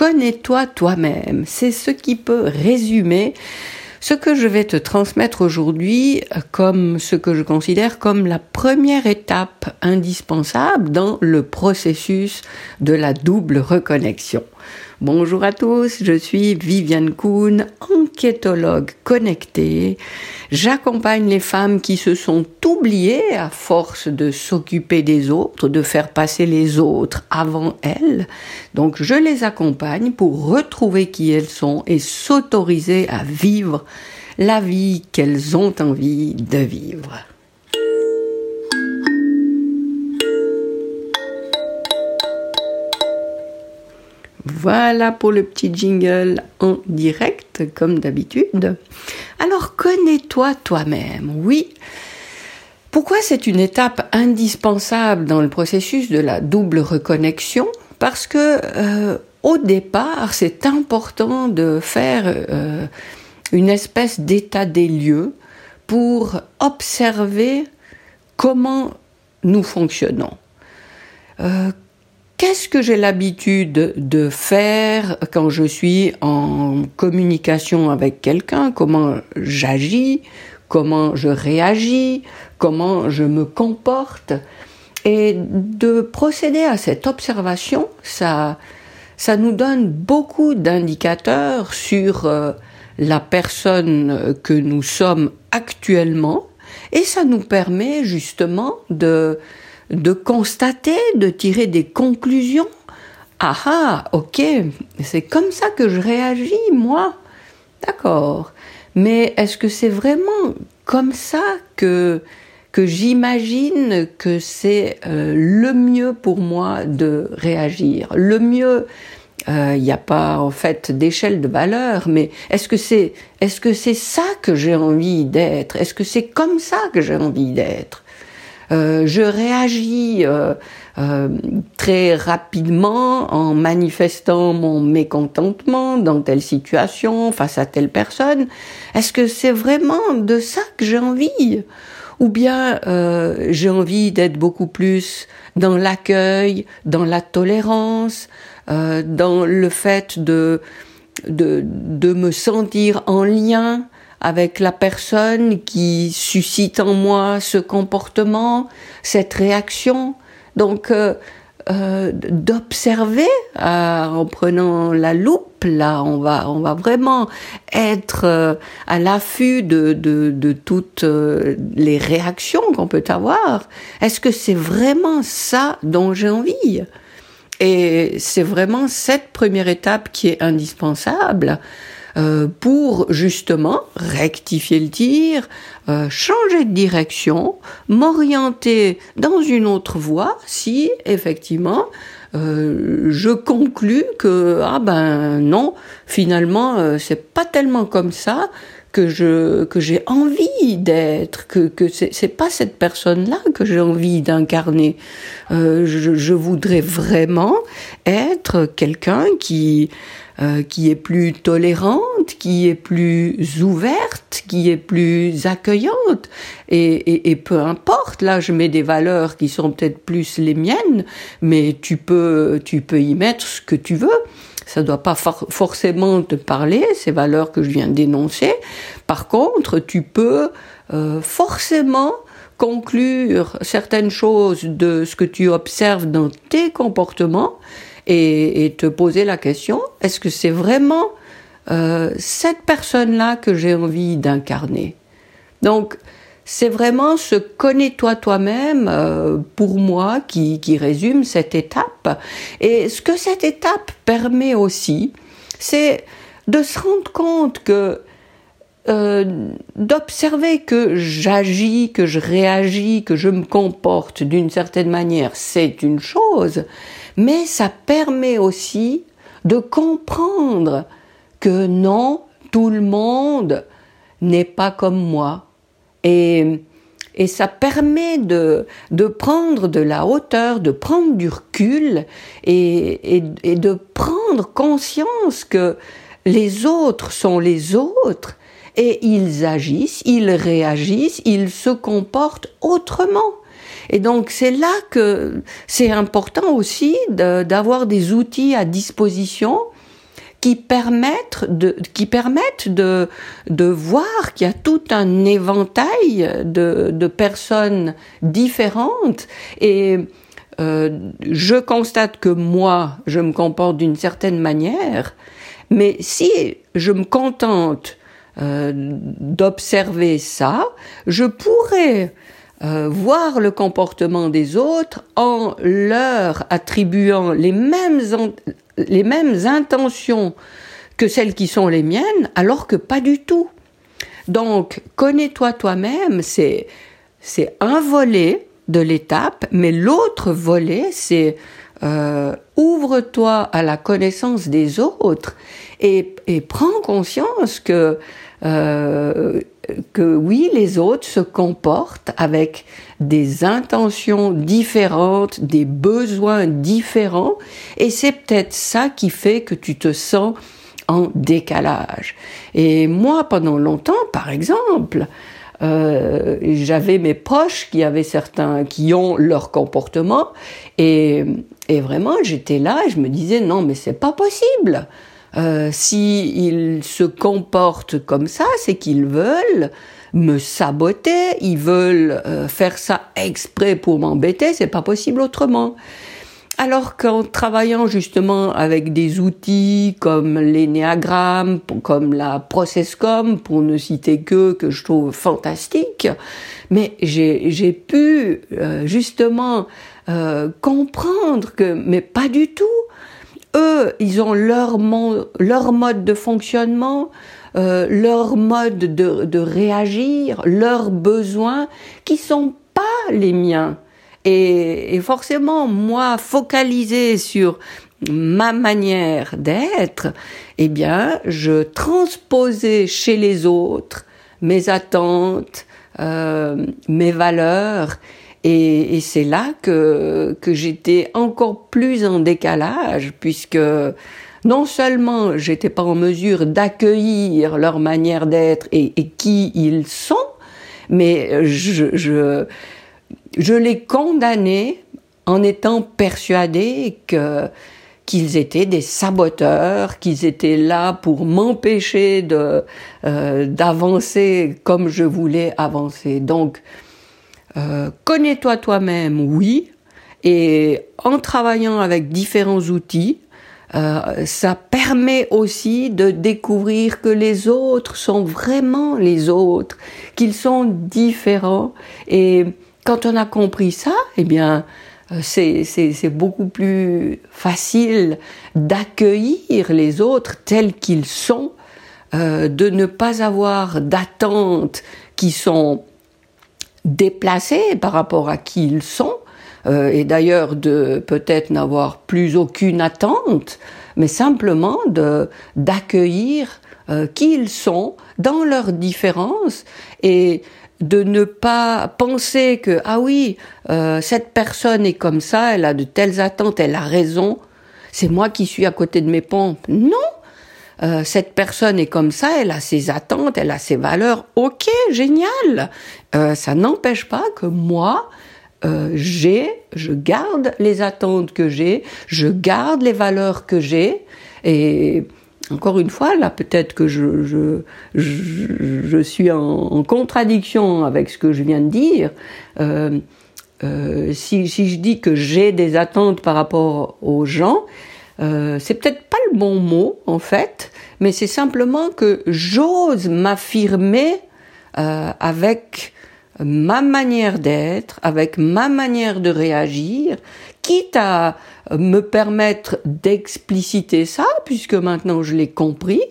connais-toi toi-même. C'est ce qui peut résumer ce que je vais te transmettre aujourd'hui comme ce que je considère comme la première étape indispensable dans le processus de la double reconnexion. Bonjour à tous, je suis Viviane Kuhn, enquêtologue connectée. J'accompagne les femmes qui se sont oubliées à force de s'occuper des autres, de faire passer les autres avant elles. Donc je les accompagne pour retrouver qui elles sont et s'autoriser à vivre la vie qu'elles ont envie de vivre. Voilà pour le petit jingle en direct, comme d'habitude. Alors connais-toi toi-même, oui. Pourquoi c'est une étape indispensable dans le processus de la double reconnexion? Parce que euh, au départ, c'est important de faire euh, une espèce d'état des lieux pour observer comment nous fonctionnons. Euh, Qu'est-ce que j'ai l'habitude de faire quand je suis en communication avec quelqu'un? Comment j'agis? Comment je réagis? Comment je me comporte? Et de procéder à cette observation, ça, ça nous donne beaucoup d'indicateurs sur euh, la personne que nous sommes actuellement et ça nous permet justement de de constater, de tirer des conclusions. Ah ah, ok, c'est comme ça que je réagis, moi. D'accord. Mais est-ce que c'est vraiment comme ça que, que j'imagine que c'est euh, le mieux pour moi de réagir? Le mieux, euh, il n'y a pas en fait d'échelle de valeur, mais est-ce que c'est est-ce que c'est ça que j'ai envie d'être? Est-ce que c'est comme ça que j'ai envie d'être? Euh, je réagis euh, euh, très rapidement en manifestant mon mécontentement dans telle situation, face à telle personne. Est-ce que c'est vraiment de ça que j'ai envie? Ou bien j'ai envie d'être beaucoup plus dans l'accueil, dans la tolérance, dans le fait de, de, de me sentir en lien avec la personne qui suscite en moi ce comportement, cette réaction. Donc, euh, euh, d'observer euh, en prenant la loupe là on va on va vraiment être à l'affût de, de, de toutes les réactions qu'on peut avoir. Est-ce que c'est vraiment ça dont j'ai envie? Et c'est vraiment cette première étape qui est indispensable euh, pour justement rectifier le tir, euh, changer de direction, m'orienter dans une autre voie si effectivement euh, je conclus que ah ben non finalement c'est pas tellement comme ça que je que j'ai envie d'être que que c'est pas cette personne là que j'ai envie d'incarner je, je voudrais vraiment être quelqu'un qui euh, qui est plus tolérante, qui est plus ouverte, qui est plus accueillante. Et, et, et, peu importe, là je mets des valeurs qui sont peut-être plus les miennes, mais tu peux, tu peux y mettre ce que tu veux. Ça ne doit pas forcément te parler, ces valeurs que je viens d'énoncer. Par contre, tu peux euh, forcément conclure certaines choses de ce que tu observes dans tes comportements et, te poser la question, est-ce que c'est vraiment euh, cette personne-là que j'ai envie d'incarner? Donc, c'est vraiment ce connais-toi toi-même euh, pour moi qui, qui résume cette étape. Et ce que cette étape permet aussi, c'est de se rendre compte que euh, d'observer que j'agis, que je réagis, que je me comporte d'une certaine manière, c'est une chose, mais ça permet aussi de comprendre que non, tout le monde n'est pas comme moi. Et, et ça permet de, de prendre de la hauteur, de prendre du recul et, et, et de prendre conscience que les autres sont les autres et ils agissent, ils réagissent, ils se comportent autrement. Et donc c'est là que c'est important aussi d'avoir des outils à disposition qui permettent de, qui de, voir qu'il y a tout un éventail de, de personnes différentes. Et euh, je constate que moi, je me comporte d'une certaine manière, mais si je me contente euh, d'observer ça, je pourrais euh, voir le comportement des autres en leur attribuant les mêmes, les mêmes intentions que celles qui sont les miennes, alors que pas du tout. Donc, connais-toi toi-même, c'est, c'est un volet de l'étape, mais l'autre volet, c'est euh, ouvre-toi à la connaissance des autres et, et prends conscience que euh, que oui, les autres se comportent avec des intentions différentes, des besoins différents, et c'est peut-être ça qui fait que tu te sens en décalage. Et moi, pendant longtemps, par exemple, euh, j'avais mes proches qui avaient certains, qui ont leur comportement, et, et vraiment, j'étais là, je me disais non, mais c'est pas possible. Euh, S'ils se comportent comme ça, c'est qu'ils veulent me saboter, ils veulent euh, faire ça exprès pour m'embêter, c'est pas possible autrement. Alors qu'en travaillant justement avec des outils comme l'énéagramme, comme la processcom, pour ne citer que, que je trouve fantastique, mais j'ai pu euh, justement euh, comprendre que, mais pas du tout, eux, ils ont leur, leur mode de fonctionnement, euh, leur mode de, de, réagir, leurs besoins, qui sont pas les miens. Et, et forcément, moi, focalisé sur ma manière d'être, eh bien, je transposais chez les autres mes attentes, euh, mes valeurs, et, et c'est là que, que j'étais encore plus en décalage, puisque non seulement j'étais pas en mesure d'accueillir leur manière d'être et, et, qui ils sont, mais je, je, je les condamnais en étant persuadé que qu'ils étaient des saboteurs, qu'ils étaient là pour m'empêcher de euh, d'avancer comme je voulais avancer. Donc euh, connais-toi toi-même, oui, et en travaillant avec différents outils, euh, ça permet aussi de découvrir que les autres sont vraiment les autres, qu'ils sont différents. Et quand on a compris ça, eh bien, euh, c'est beaucoup plus facile d'accueillir les autres tels qu'ils sont, euh, de ne pas avoir d'attentes qui sont déplacés par rapport à qui ils sont, euh, et d'ailleurs de peut-être n'avoir plus aucune attente, mais simplement d'accueillir euh, qui ils sont dans leurs différences et de ne pas penser que ah oui euh, cette personne est comme ça, elle a de telles attentes, elle a raison, c'est moi qui suis à côté de mes pompes. Non, euh, cette personne est comme ça, elle a ses attentes, elle a ses valeurs. Ok, génial. Euh, ça n'empêche pas que moi, euh, j'ai, je garde les attentes que j'ai, je garde les valeurs que j'ai, et encore une fois, là, peut-être que je, je, je, suis en, en, contradiction avec ce que je viens de dire. Euh, euh, si, si, je dis que j'ai des attentes par rapport aux gens, euh, c'est peut-être pas le bon mot en fait, mais c'est simplement que j'ose m'affirmer euh, avec ma manière d'être, avec ma manière de réagir, quitte à me permettre d'expliciter ça, puisque maintenant je l'ai compris.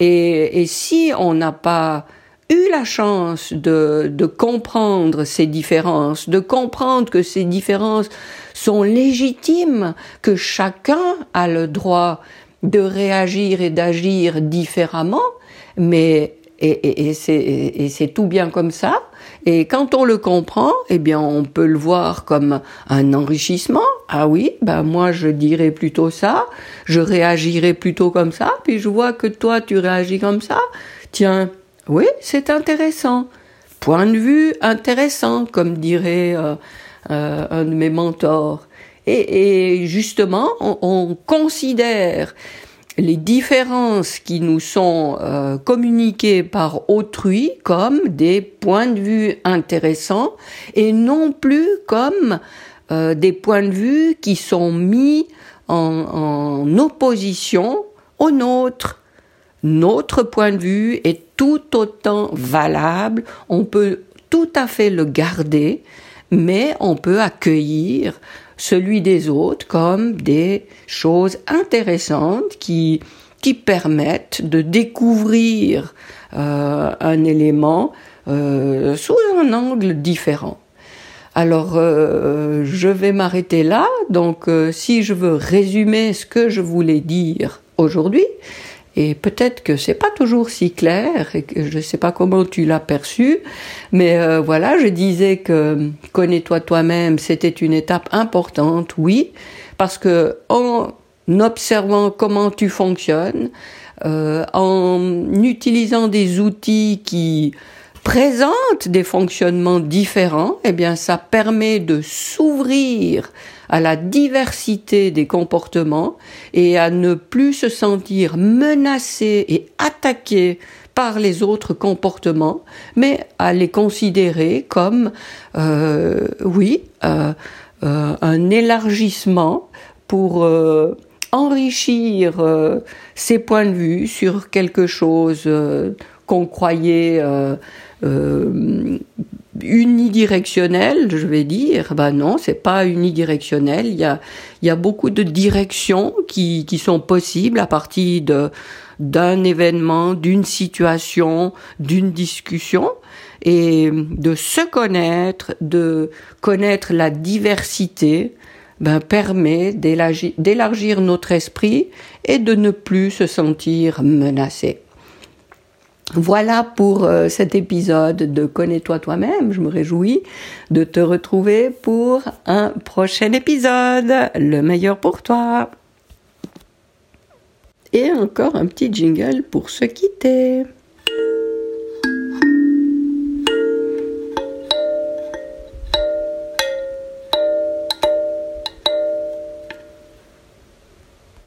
Et, et si on n'a pas eu la chance de, de comprendre ces différences, de comprendre que ces différences sont légitimes, que chacun a le droit de réagir et d'agir différemment, mais et, et, et c'est tout bien comme ça. Et quand on le comprend, eh bien, on peut le voir comme un enrichissement. Ah oui, ben moi je dirais plutôt ça, je réagirais plutôt comme ça, puis je vois que toi tu réagis comme ça. Tiens, oui, c'est intéressant. Point de vue intéressant, comme dirait euh, un de mes mentors. Et, justement, on, considère les différences qui nous sont euh, communiquées par autrui comme des points de vue intéressants et non plus comme euh, des points de vue qui sont mis en, en opposition au nôtre. Notre point de vue est tout autant valable, on peut tout à fait le garder, mais on peut accueillir celui des autres comme des choses intéressantes qui, qui permettent de découvrir euh, un élément euh, sous un angle différent. Alors, euh, je vais m'arrêter là. Donc, si je veux résumer ce que je voulais dire aujourd'hui, et peut-être que c'est pas toujours si clair et que je ne sais pas comment tu l'as perçu, mais euh, voilà, je disais que connais-toi toi-même, c'était une étape importante, oui, parce que en observant comment tu fonctionnes, euh, en utilisant des outils qui présentent des fonctionnements différents, eh bien, ça permet de s'ouvrir à la diversité des comportements et à ne plus se sentir menacé et attaqué par les autres comportements, mais à les considérer comme, euh, oui, euh, euh, un élargissement pour enrichir ses points de vue sur quelque chose qu'on croyait unidirectionnel, je vais dire. Ben non, c'est pas unidirectionnel. Il y a, il y a beaucoup de directions qui, qui sont possibles à partir de d'un événement, d'une situation, d'une discussion, et de se connaître, de connaître la diversité, ben, permet d'élargir notre esprit et de ne plus se sentir menacé. Voilà pour euh, cet épisode de Connais-toi toi-même. Je me réjouis de te retrouver pour un prochain épisode. Le meilleur pour toi. Et encore un petit jingle pour se quitter.